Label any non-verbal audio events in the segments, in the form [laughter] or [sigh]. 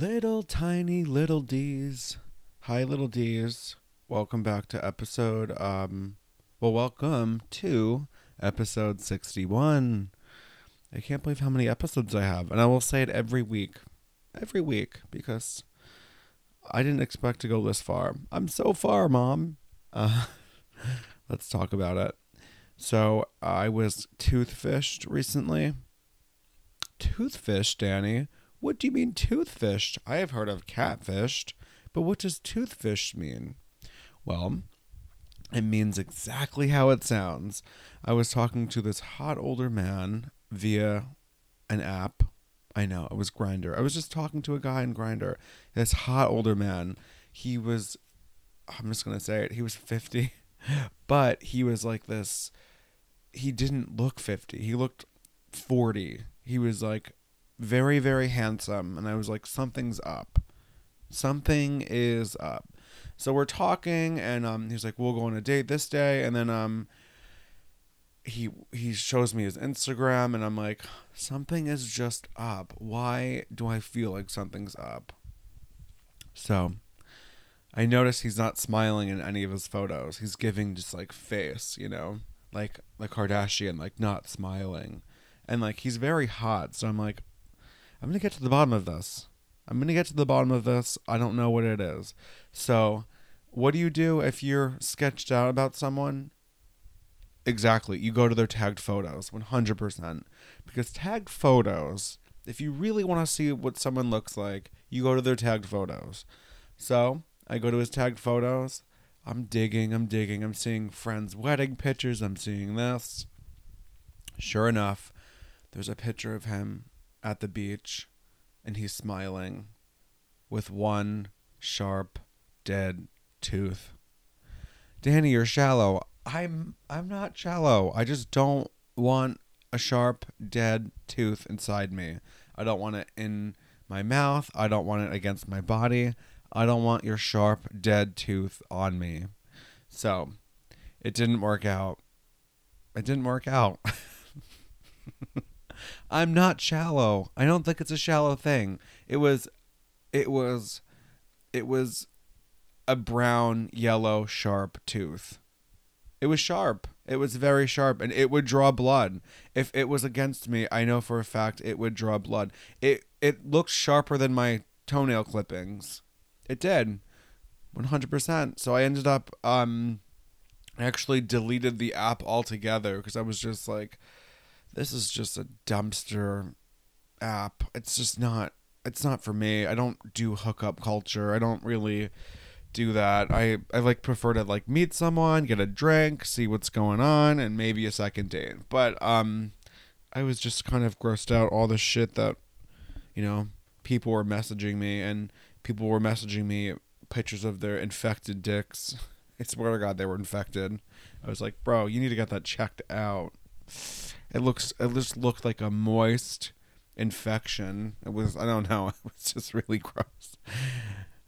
Little tiny little D's. Hi, little D's. Welcome back to episode, um, well, welcome to episode 61. I can't believe how many episodes I have. And I will say it every week. Every week because I didn't expect to go this far. I'm so far, Mom. Uh, [laughs] let's talk about it. So I was toothfished recently. Toothfished, Danny? What do you mean toothfished? I have heard of catfished, but what does toothfish mean? Well, it means exactly how it sounds. I was talking to this hot older man via an app. I know, it was Grindr. I was just talking to a guy in Grindr. This hot older man. He was I'm just going to say it. He was 50, [laughs] but he was like this he didn't look 50. He looked 40. He was like very very handsome and I was like something's up. Something is up. So we're talking and um he's like we'll go on a date this day and then um he he shows me his Instagram and I'm like something is just up. Why do I feel like something's up? So I notice he's not smiling in any of his photos. He's giving just like face, you know, like the Kardashian, like not smiling. And like he's very hot. So I'm like, I'm going to get to the bottom of this. I'm going to get to the bottom of this. I don't know what it is. So, what do you do if you're sketched out about someone? Exactly. You go to their tagged photos 100%. Because tagged photos, if you really want to see what someone looks like, you go to their tagged photos. So, I go to his tagged photos. I'm digging, I'm digging. I'm seeing friends' wedding pictures. I'm seeing this. Sure enough, there's a picture of him at the beach and he's smiling with one sharp dead tooth. Danny, you're shallow. I'm I'm not shallow. I just don't want a sharp dead tooth inside me. I don't want it in my mouth. I don't want it against my body. I don't want your sharp dead tooth on me. So, it didn't work out. It didn't work out. [laughs] I'm not shallow. I don't think it's a shallow thing. It was it was it was a brown, yellow, sharp tooth. It was sharp. It was very sharp and it would draw blood. If it was against me, I know for a fact it would draw blood. It it looked sharper than my toenail clippings. It did. 100%. So I ended up um actually deleted the app altogether because I was just like this is just a dumpster app. It's just not it's not for me. I don't do hookup culture. I don't really do that. I I like prefer to like meet someone, get a drink, see what's going on and maybe a second date. But um I was just kind of grossed out all the shit that you know, people were messaging me and people were messaging me pictures of their infected dicks. [laughs] I swear to God, they were infected. I was like, bro, you need to get that checked out. It looks it just looked like a moist infection. It was I don't know. [laughs] It was just really gross.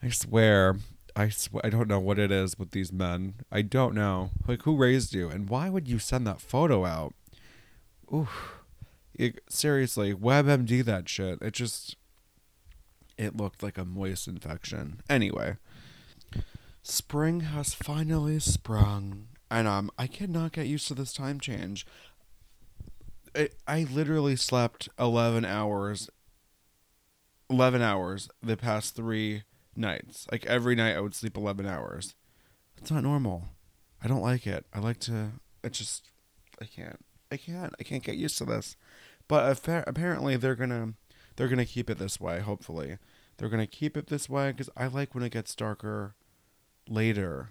I swear. I swear I don't know what it is with these men. I don't know. Like who raised you and why would you send that photo out? Ooh. It, seriously, WebMD that shit. It just it looked like a moist infection. Anyway, spring has finally sprung, and um, I cannot get used to this time change. I, literally slept 11 hours 11 hours the past 3 nights. Like every night I would sleep 11 hours. That's not normal. I don't like it. I like to it just I can't. I can't. I can't get used to this. But apparently they're going to they're going to keep it this way, hopefully. They're going to keep it this way cuz I like when it gets darker later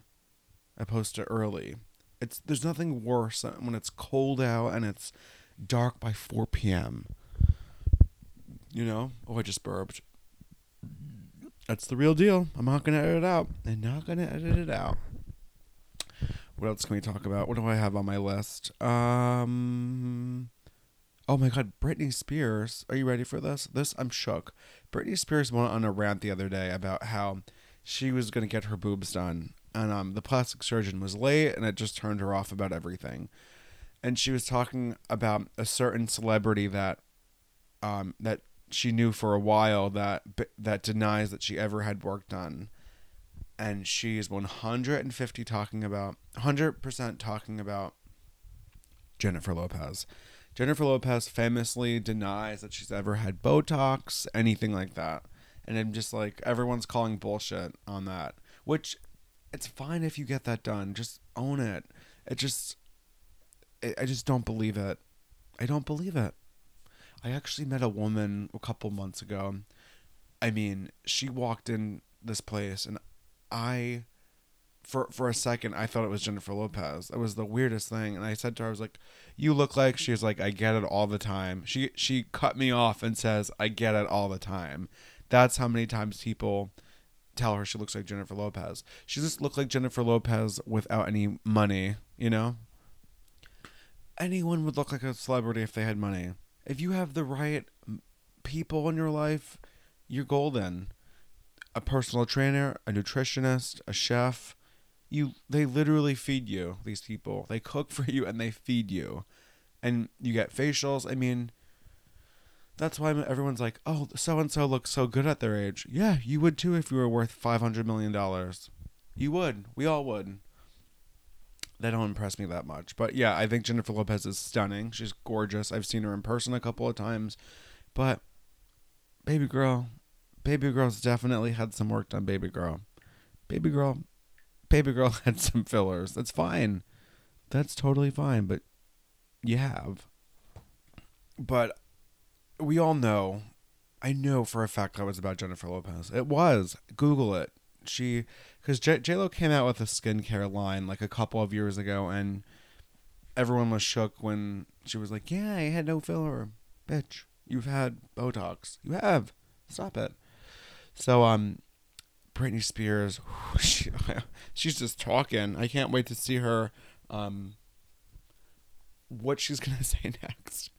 opposed to early. It's there's nothing worse when it's cold out and it's dark by 4 p.m. You know? Oh, I just burped. That's the real deal. I'm not going to edit it out. I'm not going to edit it out. What else can we talk about? What do I have on my list? Um. Oh my God, Britney Spears. Are you ready for this? This, I'm shook. Britney Spears went on a rant the other day about how she was going to get her boobs done. And um, the plastic surgeon was late and it just turned her off about everything and she was talking about a certain celebrity that um that she knew for a while that that denies that she ever had work done and she's 150 talking about 100% talking about Jennifer Lopez. Jennifer Lopez famously denies that she's ever had Botox, anything like that. And I'm just like everyone's calling bullshit on that, which it's fine if you get that done. Just own it. It just I just don't believe it. I don't believe it. I actually met a woman a couple months ago. I mean, she walked in this place and I for for a second I thought it was Jennifer Lopez. It was the weirdest thing and I said to her I was like, "You look like." She was like, "I get it all the time." She she cut me off and says, "I get it all the time." That's how many times people tell her she looks like Jennifer Lopez. She just looked like Jennifer Lopez without any money, you know? Anyone would look like a celebrity if they had money. If you have the right people in your life, you're golden a personal trainer, a nutritionist, a chef. You they literally feed you, these people. They cook [laughs] for you and they feed you. And you get facials. I mean, that's why everyone's like, "Oh, so and so looks so good at their age." Yeah, you would too if you were worth 500 million dollars. You would. We all would. They don't impress me that much. But yeah, I think Jennifer Lopez is stunning. She's gorgeous. I've seen her in person a couple of times. But baby girl, Baby Girl's definitely had some work done. Baby Girl, Baby Girl, Baby Girl [laughs] had some fillers. That's fine. That's totally fine. But you have. But we all know. I know for a fact that was about Jennifer Lopez. It was. Google it. She, because J Lo came out with a skincare line like a couple of years ago, and everyone was shook when she was like, "Yeah, I had no filler, bitch. You've had Botox. You have. Stop it." So um, Britney Spears, [laughs] she, [laughs] she's just talking. I can't wait to see her. Um, what she's [laughs] gonna say next.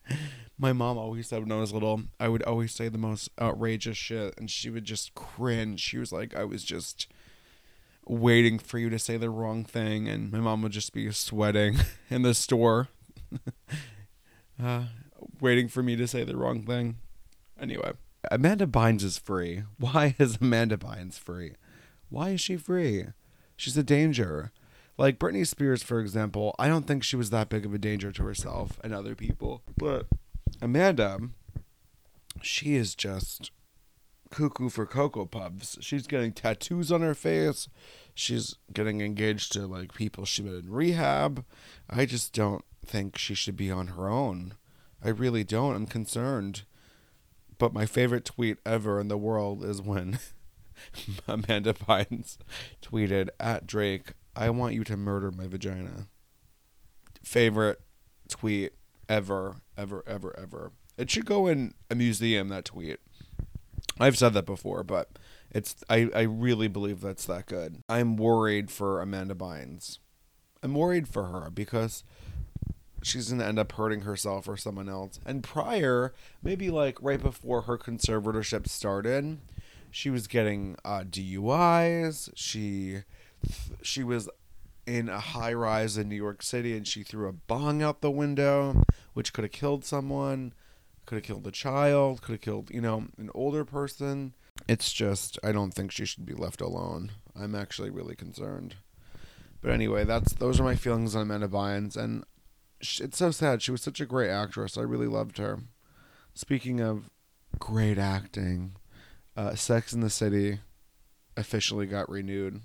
My mom always said when I was little, I would always say the most outrageous shit, and she would just cringe. She was like, I was just waiting for you to say the wrong thing, and my mom would just be sweating [laughs] in the store, [laughs] uh, waiting for me to say the wrong thing. Anyway. Amanda Bynes is free. Why is Amanda Bynes free? Why is she free? She's a danger. Like Britney Spears, for example, I don't think she was that big of a danger to herself and other people. But Amanda, she is just cuckoo for Cocoa Puffs. She's getting tattoos on her face. She's getting engaged to like people she met in rehab. I just don't think she should be on her own. I really don't. I'm concerned. But my favorite tweet ever in the world is when [laughs] Amanda Bynes tweeted at Drake, I want you to murder my vagina. Favorite tweet ever, ever, ever, ever. It should go in a museum, that tweet. I've said that before, but it's I, I really believe that's that good. I'm worried for Amanda Bynes. I'm worried for her because she's going to end up hurting herself or someone else. And prior, maybe like right before her conservatorship started, she was getting uh, DUIs. She she was in a high rise in New York City and she threw a bong out the window, which could have killed someone, could have killed a child, could have killed, you know, an older person. It's just I don't think she should be left alone. I'm actually really concerned. But anyway, that's those are my feelings on Amanda Bynes, and it's so sad. She was such a great actress. I really loved her. Speaking of great acting, uh, Sex in the City officially got renewed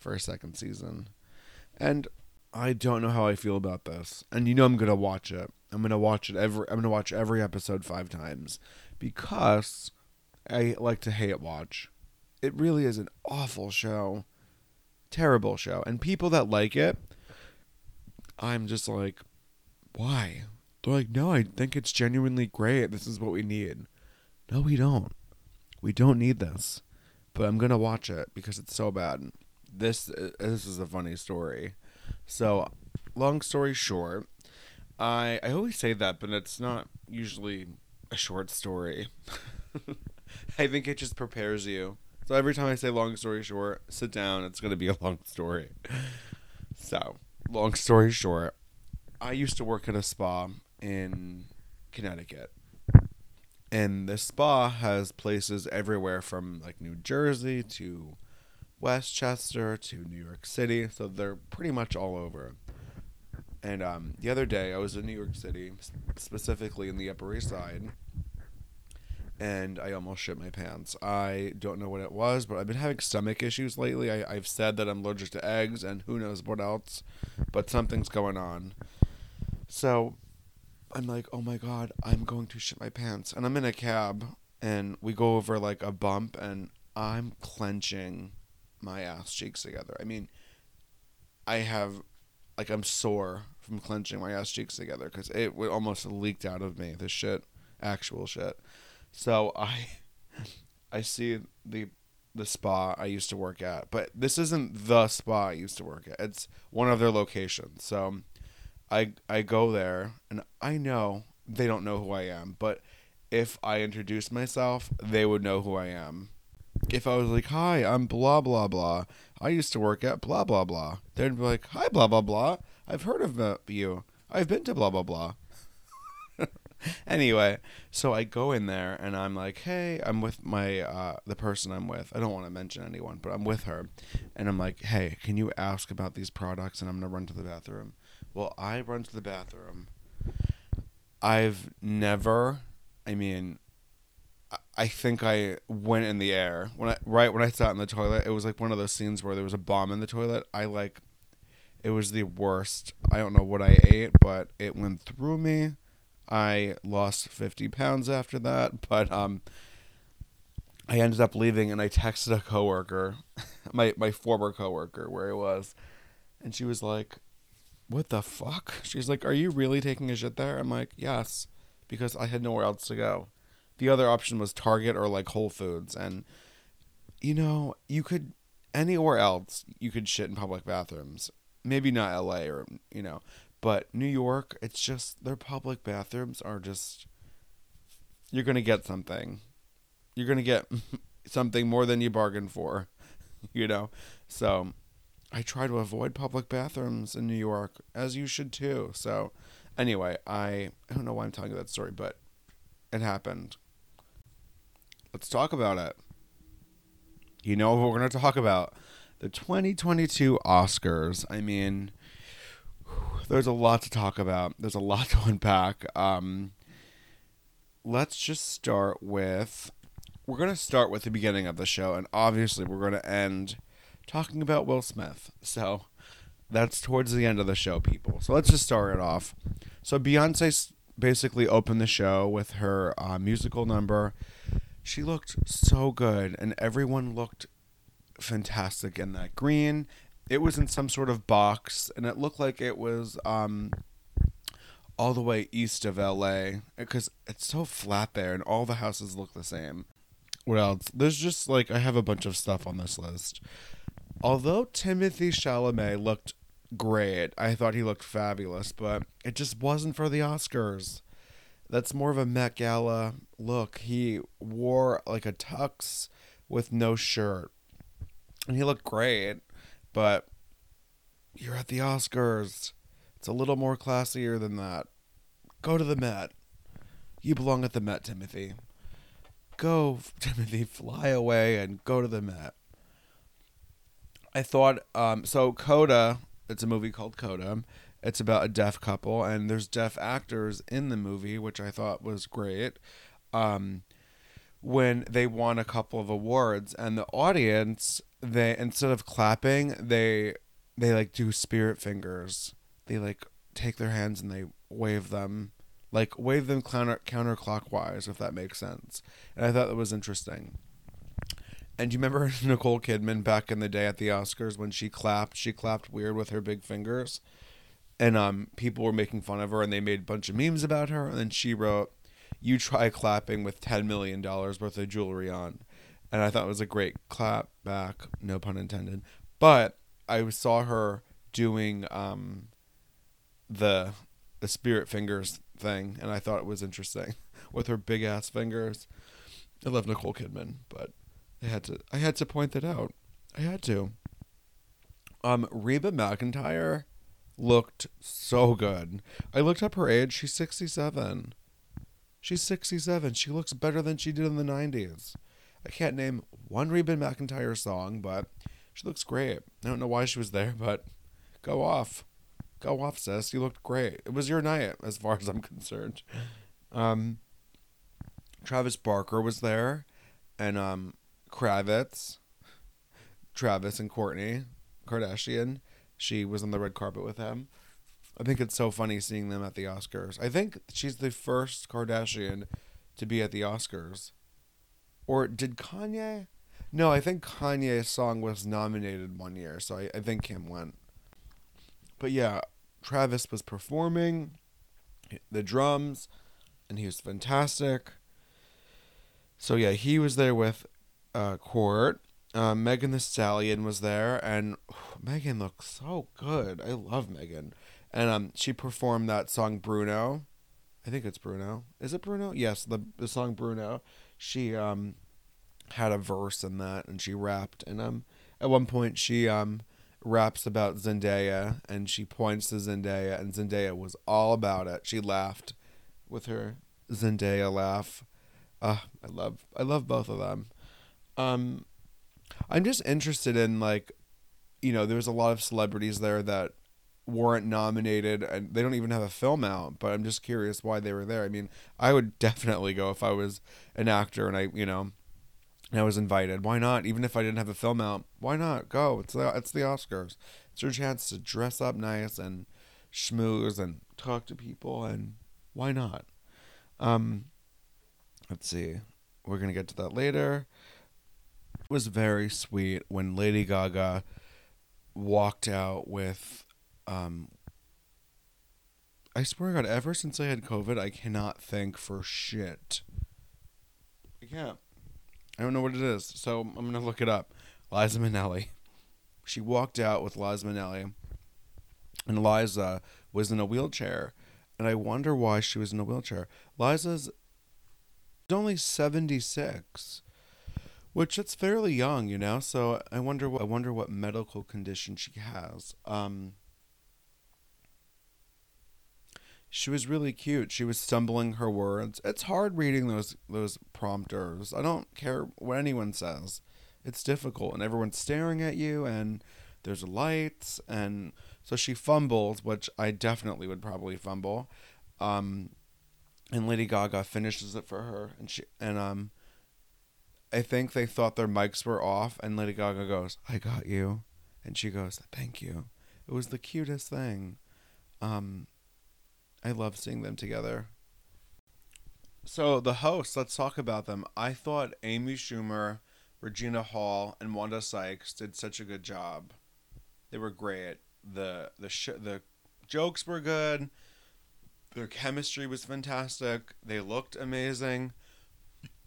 for a second season. And I don't know how I feel about this. And you know I'm gonna watch it. I'm gonna watch it every I'm gonna watch every episode five times. Because I like to hate watch. It really is an awful show. Terrible show. And people that like it, I'm just like, why? They're like, no, I think it's genuinely great. This is what we need. No, we don't. We don't need this. But I'm gonna watch it because it's so bad. This uh, this is a funny story. So, long story short, I I always say that, but it's not usually a short story. [laughs] I think it just prepares you. So every time I say long story short, sit down. It's gonna be a long story. So, long story short, I used to work at a spa in Connecticut. And the spa has places everywhere from like New Jersey to Westchester to New York City. So they're pretty much all over. And um, the other day, I was in New York City, specifically in the Upper East Side, and I almost shit my pants. I don't know what it was, but I've been having stomach issues lately. I, I've said that I'm allergic to eggs and who knows what else, but something's going on. So I'm like, oh my god, I'm going to shit my pants. And I'm in a cab, and we go over like a bump, and I'm clenching my ass cheeks together. I mean, I have like I'm sore from clenching my ass cheeks together because it would almost leaked out of me. This shit, actual shit. So I, [laughs] I see the the spa I used to work at, but this isn't the spa I used to work at. It's one of their locations. So I I go there and I know they don't know who I am, but if I introduce myself, they would know who I am. If I was like, "Hi, I'm blah blah blah. I used to work at blah blah blah," they'd be like, "Hi, blah blah blah. I've heard of you. I've been to blah blah blah." [laughs] anyway, so I go in there and I'm like, "Hey, I'm with my uh, the person I'm with. I don't want to mention anyone, but I'm with her." And I'm like, "Hey, can you ask about these products?" And I'm gonna run to the bathroom. Well, I run to the bathroom. I've never, I mean, I think I went in the air when I right when I sat in the toilet. It was like one of those scenes where there was a bomb in the toilet. I like, it was the worst. I don't know what I ate, but it went through me. I lost fifty pounds after that, [laughs] but um, I ended up leaving, and I texted a coworker, [laughs] my my former coworker, where he was, and she was like, "What the fuck?" She's like, "Are you really taking a shit there?" I'm like, "Yes," because I had nowhere else to go. The other option was Target or like Whole Foods, and you know, you could anywhere else you could shit in public bathrooms. Maybe not L.A. or you know, but New York, it's just their public bathrooms are just. You're gonna get something. You're gonna get [laughs] something more than you bargained for, [laughs] you know. So, I try to avoid public bathrooms in New York, as you should too. So, anyway, I I don't know why I'm telling you that story, but it happened. Let's talk about it. You know what we're going to talk about? The 2022 Oscars. I mean, there's a lot to talk about. There's a lot [laughs] to unpack. Um, let's just start with. We're going to start with the beginning of the show, and obviously, we're going to end talking about Will Smith. So, that's towards the end of the show, people. So, let's just start it off. So, Beyonce basically opened the show with her uh, musical number she looked so good, and everyone looked fantastic in that green. It was in some sort of box, and it looked like it was um, all the way east of LA because it's so flat there, and all the houses look the same. What else? There's just like I have a bunch of stuff on this list. Although Timothée Chalamet looked great, I thought he looked fabulous, but it just wasn't for the Oscars that's more of a Met Gala look. He wore like a tux with no shirt. And he looked great, but you're at the Oscars. It's a little more classier than that. Go to the Met. You belong at the Met, Timothy. Go, [laughs] Timothy, fly away and go to the Met. I thought, um, so Coda, it's a movie called Coda. It's about a deaf couple, and there's deaf actors in the movie, which I thought was great. Um, when they won a couple of awards, and the audience, they instead of clapping, they they like do spirit fingers. They like take their hands and they wave them, like wave them counter counterclockwise, if that makes sense. And I thought that was interesting. And you remember [laughs] Nicole Kidman back in the day at the Oscars when she clapped? She clapped weird with her big fingers and um, people were making fun of her, and they made a bunch of memes about her. And then she wrote, "You try clapping with ten million dollars worth of jewelry on," and I thought it was a great clap back, no pun intended. But I saw her doing um, the the spirit fingers thing, and I thought it was interesting [laughs] with her big ass fingers. I love Nicole Kidman, but I had to I had to point that out. I had to. Um, Reba McEntire looked so good. I looked up her age. She's 67. She's 67. She looks better than she did in the 90s. I can't name one Reba McEntire song, but she looks great. I don't know why she was there, but go off. Go off, sis. You looked great. It was your night, as far as I'm [laughs] concerned. Um, Travis Barker was there, and um, Kravis, Travis and Kourtney Kardashian. She was on the red carpet with him. I think it's so funny seeing them at the Oscars. I think she's the first Kardashian to be at the Oscars. Or did Kanye? No, I think Kanye's song was nominated one year, so I, I think Kim went. But yeah, Travis was performing the drums, and he was fantastic. So yeah, he was there with uh, Court. Uh, Megan Thee Stallion was there, and oh, Megan looks so good. I love Megan, and um, she performed that song Bruno. I think it's Bruno. Is it Bruno? Yes, the the song Bruno. She um had a verse in that, and she rapped, and um at one point she um raps about Zendaya, and she points to Zendaya, and Zendaya was all about it. She laughed with her Zendaya laugh. Uh, I love I love both of them. Um, I'm just interested in like, you know, there was a lot of celebrities there that weren't nominated and they don't even have a film out, but I'm just curious why they were there. I mean, I would [laughs] definitely go if I was an actor and I, you know, I was invited. Why not? Even if I didn't have a film out, why not go? It's the it's the Oscars. It's your chance to dress up nice and schmooze and talk to people and why not? Um let's see. We're to get to that later was very sweet when Lady Gaga walked out with um I swear to God, ever since I had COVID, I cannot think for shit. I can't. I don't know what it is, so I'm gonna look it up. Liza Minnelli. She walked out with Liza Minnelli, and Liza was in a wheelchair, and I wonder why she was in a wheelchair. Liza's only seventy six which it's fairly young, you know. So I wonder what I wonder what medical condition she has. Um, she was really cute. She was stumbling her words. It's hard reading those those prompters. I don't care what anyone says. It's difficult, and everyone's staring at you, and there's lights, and so she fumbles, which I definitely would probably fumble. Um, and Lady Gaga finishes it for her, and she and um I think they thought their mics were off, and Lady Gaga goes, "I got you," and she goes, "Thank you." It was the cutest thing. Um, I love seeing them together. So the hosts, let's talk about them. I thought Amy Schumer, Regina Hall, and Wanda Sykes did such a good job. They were great. the the sh- The jokes were good. Their chemistry was fantastic. They looked amazing.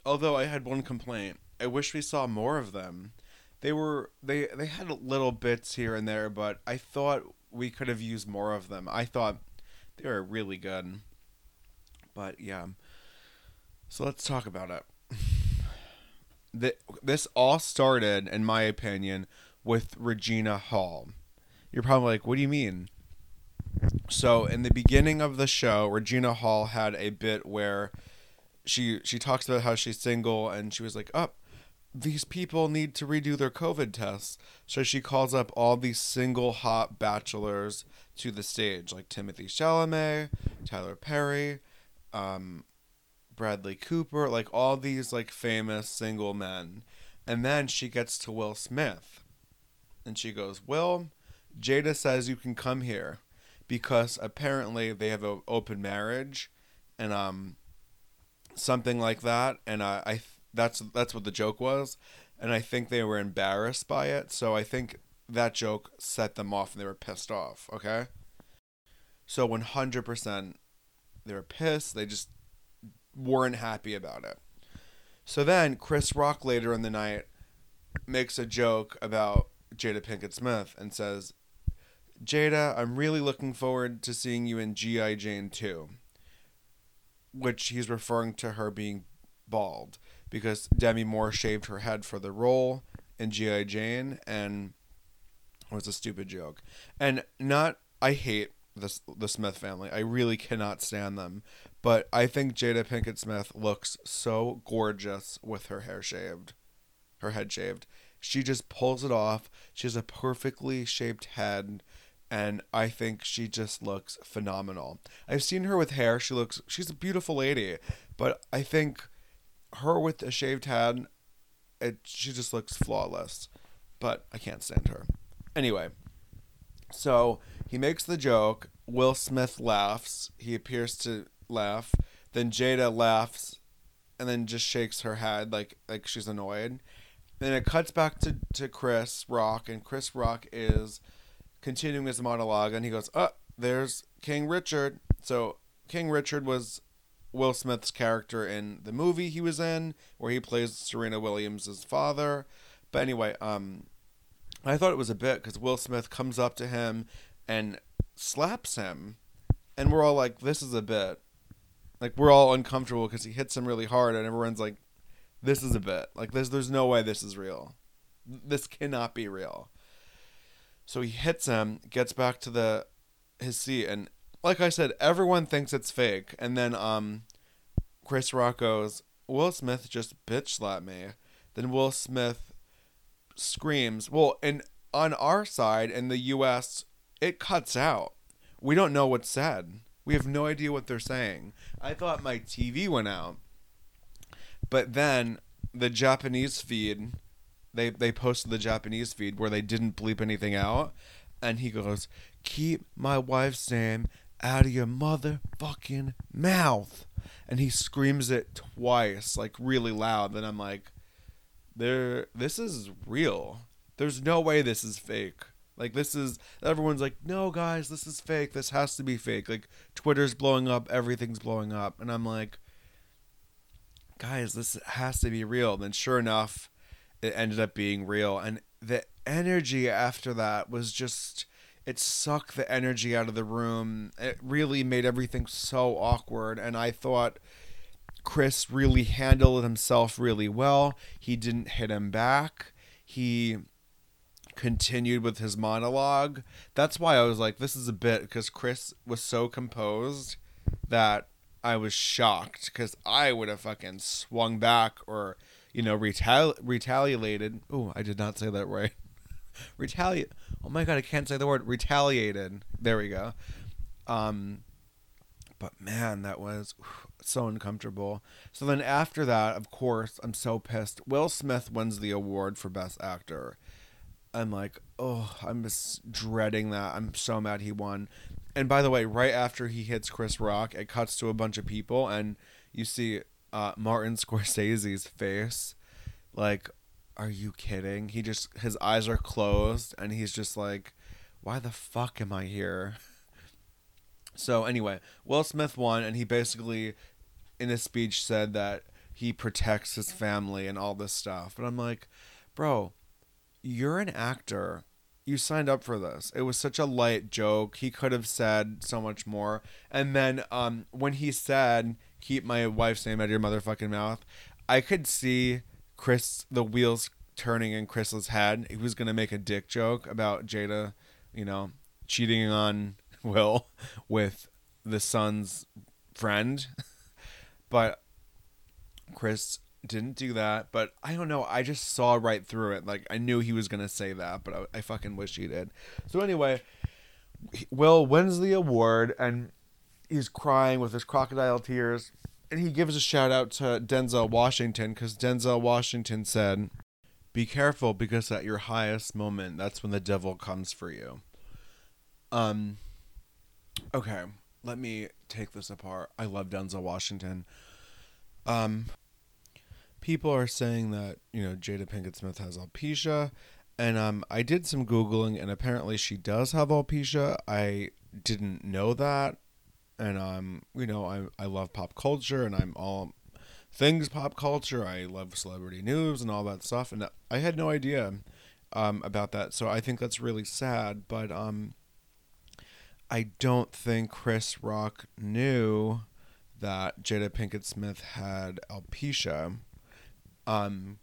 Although I had one complaint, I wish we saw more of them. They were they they had little bits here and there, but I thought we could have used more of them. I thought they were really good. But yeah. So let's talk about it. [sighs] this all started, in my opinion, with Regina Hall. You're probably like, what do you mean? So, in the beginning of the show, Regina Hall had a bit where she she talks about how she's single and she was like, "Up, oh, these people need to redo their COVID tests." So she calls up all these single hot bachelors to the stage, like Timothée Chalamet, Tyler Perry, um, Bradley Cooper, like all these like famous single men. And then she gets to Will Smith. And she goes, "Will, Jada says you can come here because apparently they have an open marriage and um something like that, and I, I that's that's what the joke was, and I think they were embarrassed by it. So I think that joke set them off, and they were pissed off. Okay, so one hundred percent, they were pissed. They just weren't happy about it. So then Chris Rock later in the night makes a joke about Jada Pinkett Smith and says, Jada, I'm really looking forward to seeing you in G.I. Jane 2 which he's referring to her being bald because Demi Moore shaved her head for the role in G.I. Jane and was a stupid joke. And not I hate the the Smith family. I really cannot stand them. But I think Jada Pinkett Smith looks so gorgeous with her hair shaved, her head shaved. She just pulls it off. She has a perfectly shaped head, and I think she just looks phenomenal. I've seen her with hair. She looks, she's a beautiful lady, but I think her with a shaved head, it she just looks flawless. But I can't stand her. Anyway, so he makes the joke. Will Smith laughs. He appears to laugh. Then Jada laughs, and then just shakes her head like like she's annoyed. Then it cuts back to, to Chris Rock, and Chris Rock is continuing his monologue, and he goes, "Oh, there's King Richard." So King Richard was Will Smith's character in the movie he was in, where he plays Serena Williams' father. But anyway, um, I thought it was a bit because Will Smith comes up to him and slaps him, and we're all like, "This is a bit." Like we're all uncomfortable because he hits him really hard, and everyone's like, "This is a bit." Like there's there's no way this is real. This cannot be real. So he hits him, gets back to the his seat, and like I said, everyone thinks it's fake. And then um, Chris Rock goes, "Will Smith just bitch slapped me." Then Will Smith screams. Well, and on our side in the U.S., it cuts out. We don't know what's said. We have no idea what they're saying. I thought my TV went out, but then the Japanese feed, they they posted the Japanese feed where they didn't bleep anything out, and he goes, "Keep my wife's name out of your motherfucking mouth," and he screams it twice, like really loud. Then I'm like, "There, this is real. There's no way this is fake." Like this is everyone's like, no guys, this is fake. This has to be fake. Like Twitter's blowing up, everything's blowing up, and I'm like, guys, this has to be real. And then sure enough, it ended up being real, and the energy after that was just it sucked the energy out of the room. It really made everything so awkward, and I thought. Chris really handled himself really well. He didn't hit him back. He continued with his monologue. That's why I was like, this is a bit because Chris was so composed that I was shocked because I would have fucking swung back or, you know, retali- retaliated. Oh, I did not say that right. [laughs] Retaliate. Oh my god, I can't say the word retaliated. There we go. Um, but man, that was so uncomfortable. So then after that, of course, I'm so pissed. Will Smith wins the award for best actor. I'm like, oh, I'm just dreading that. I'm so mad he won. And by the way, right after he hits Chris Rock, it cuts to a bunch of people, and you see uh, Martin Scorsese's face. Like, are you kidding? He just his eyes are closed, and he's just like, why the fuck am I here? So anyway, Will Smith won, and he basically, in his speech, said that he protects his family and all this stuff. But I'm like, bro, you're an actor. You signed up for this. It was such a light joke. He could have said so much more. And then um, when he said, "Keep my wife's name out of your motherfucking mouth," I could see Chris the wheels turning in Chris's head. He was gonna make a dick joke about Jada, you know, cheating on [laughs] Will with the son's friend. [laughs] but Chris didn't do that, but I don't know. I just saw right through it. Like I knew he was gonna say that, but I, I fucking wish he did. So anyway, Will wins the award and he's crying with his crocodile tears, and he gives a shout out to Denzel Washington because Denzel Washington said, "Be careful because at your highest moment, that's when the devil comes for you." Um. Okay, let me take this apart. I love Denzel Washington. Um, people are saying that you know Jada Pinkett Smith has alopecia, and um, I did some googling, and apparently she does have alopecia. I didn't know that, and I'm you know, I I love pop culture, and I'm all things pop culture. I love celebrity news and all that stuff, and I had no idea um, about that. So I think that's really sad, but um, I don't think Chris Rock knew that Jada Pinkett Smith had alopecia. Um,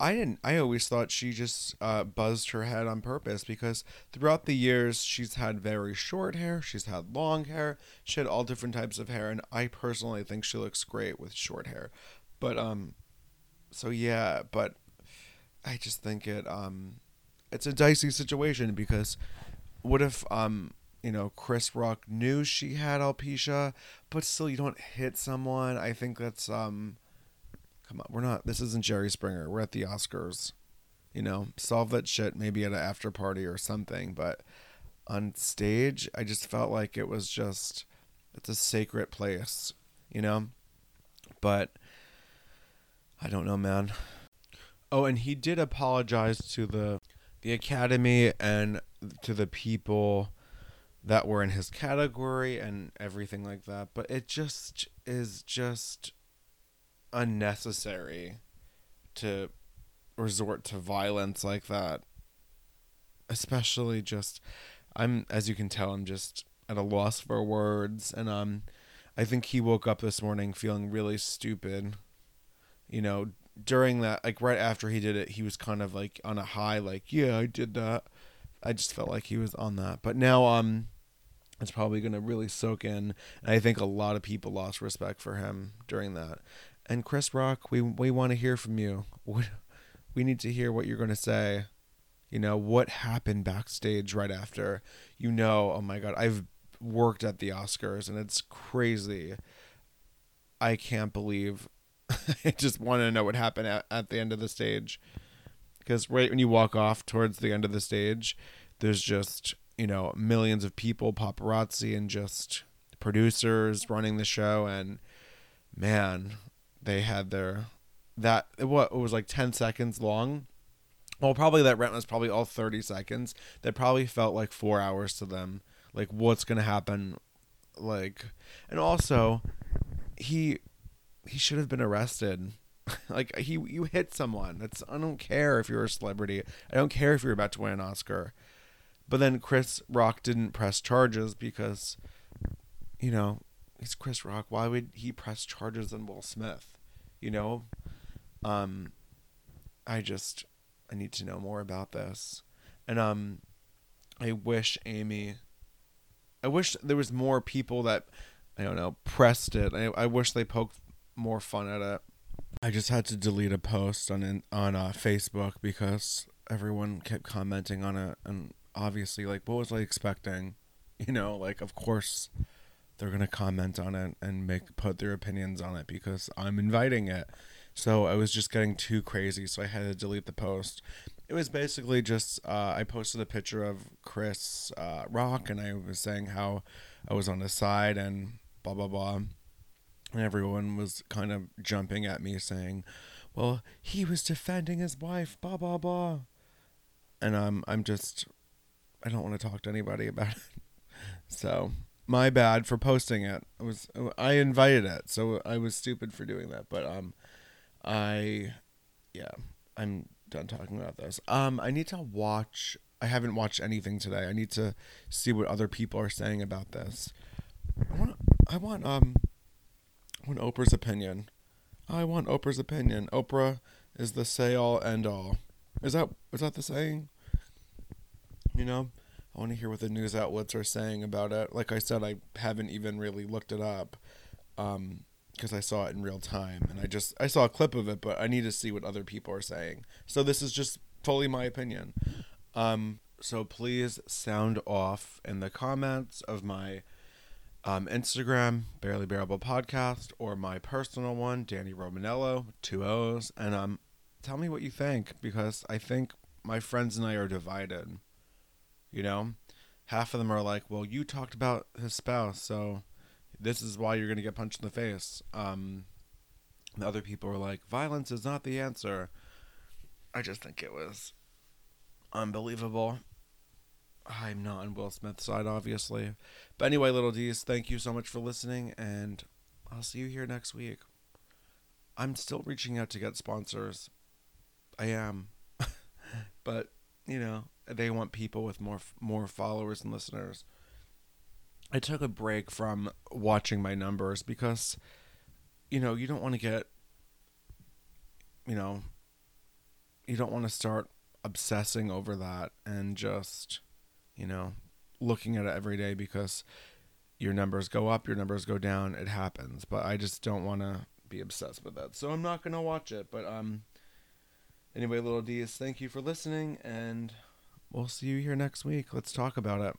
I didn't. I always thought she just uh, buzzed her head on purpose because throughout the years she's had very short hair, she's had long hair, she had all different types of hair, and I personally think she looks great with short hair. But um, so yeah, but I just think it um, it's a dicey situation because what if um, you know, Chris Rock knew she had alopecia, but still you don't hit someone. I think that's um Come on, we're not. This isn't Jerry Springer. We're at the Oscars. You know, solve that shit maybe at an after party or something. But on stage, I just felt like it was just it's a sacred place. You know, but I don't know, man. Oh, and he did apologize to the the academy and to the people that were in his category and everything like that. But it just is just unnecessary to resort to violence like that. Especially just I'm as you can tell I'm just at a loss for words and um I think he woke up this morning feeling really stupid. You know, during that like right after he did it, he was kind of like on a high like, yeah, I did that. I just felt like he was on that. But now um it's probably going to really soak in and I think a lot of people lost respect for him during that. And Chris Rock, we we want to hear from you. We need to hear what you're going to say. You know, what happened backstage right after. You know, oh my god, I've worked at the Oscars and it's crazy. I can't believe [laughs] I just want to know what happened at, at the end of the stage. Because right when you walk off towards the end of the stage, there's just, you know, millions of people, paparazzi, and just producers running the show. And man, they had their that what it was like 10 seconds long? Well probably that rent was probably all 30 seconds. That probably felt like four hours to them. Like what's gonna happen? Like and also he he should have been arrested. [laughs] Like he you hit someone. That's i don't care if you're a celebrity. I don't care if you're about to win an oscar. But then chris rock didn't press charges because you know he's chris rock. Why would he press charges on will smith? You know? Um i just i need to know more about this. And um i wish amy i wish there was more people that i don't know pressed it. I, I wish they poked more fun at it. I just had to delete a post on on uh, facebook because everyone kept commenting on it. And obviously like what was i expecting? You know like of course they're gonna comment on it and make put their opinions on it because I'm inviting it. So I was just getting too crazy, so I had to delete the post. It was basically just uh, I posted a picture of Chris uh, Rock, and I was saying how I was on his side and blah blah blah, and everyone was kind of jumping at me saying, "Well, he was defending his wife, blah blah blah," and I'm I'm just I don't want to talk to anybody about [laughs] it. So my bad for posting it. I was I invited it, so I was stupid for doing that. But um, I, yeah, I'm done talking about this. Um, I need to watch. I haven't watched anything today. I need to see what other people are saying about this. I want. I want um. I want Oprah's opinion. I want Oprah's opinion. Oprah is the say all end all. Is that is that the saying? You know. I want to hear what the news outlets are saying about it. Like I said, I haven't even really looked it up because um, I saw it in real time, and I just I saw a clip of it, but I need to see what other people are saying. So this is just fully my opinion. Um, so please sound off in the comments of my um, Instagram, Barely Bearable Podcast, or my personal one, Danny Romanello, two O's, and um, tell me what you think because I think my friends and I are divided. You know, half of them are like, "Well, you talked about his spouse, so this is why you're to get punched in the face." Um, the other people are like, "Violence is not the answer." I just think it was unbelievable. I'm not on Will Smith's side, obviously. But anyway, little D's, thank you so much for listening, and I'll see you here next week. I'm still reaching out to get sponsors. I am. [laughs] but, you know, they want people with more more followers and listeners. I took a break from watching my numbers because, you know, you don't want to get, you know, you don't want to start obsessing over that and just, you know, looking at it every day because your numbers go up, your numbers go down, it happens. But I just don't want to be obsessed with that. So I'm not going to watch it, but um anyway, little D's, thank you for listening and we'll see you here next week. Let's talk about it.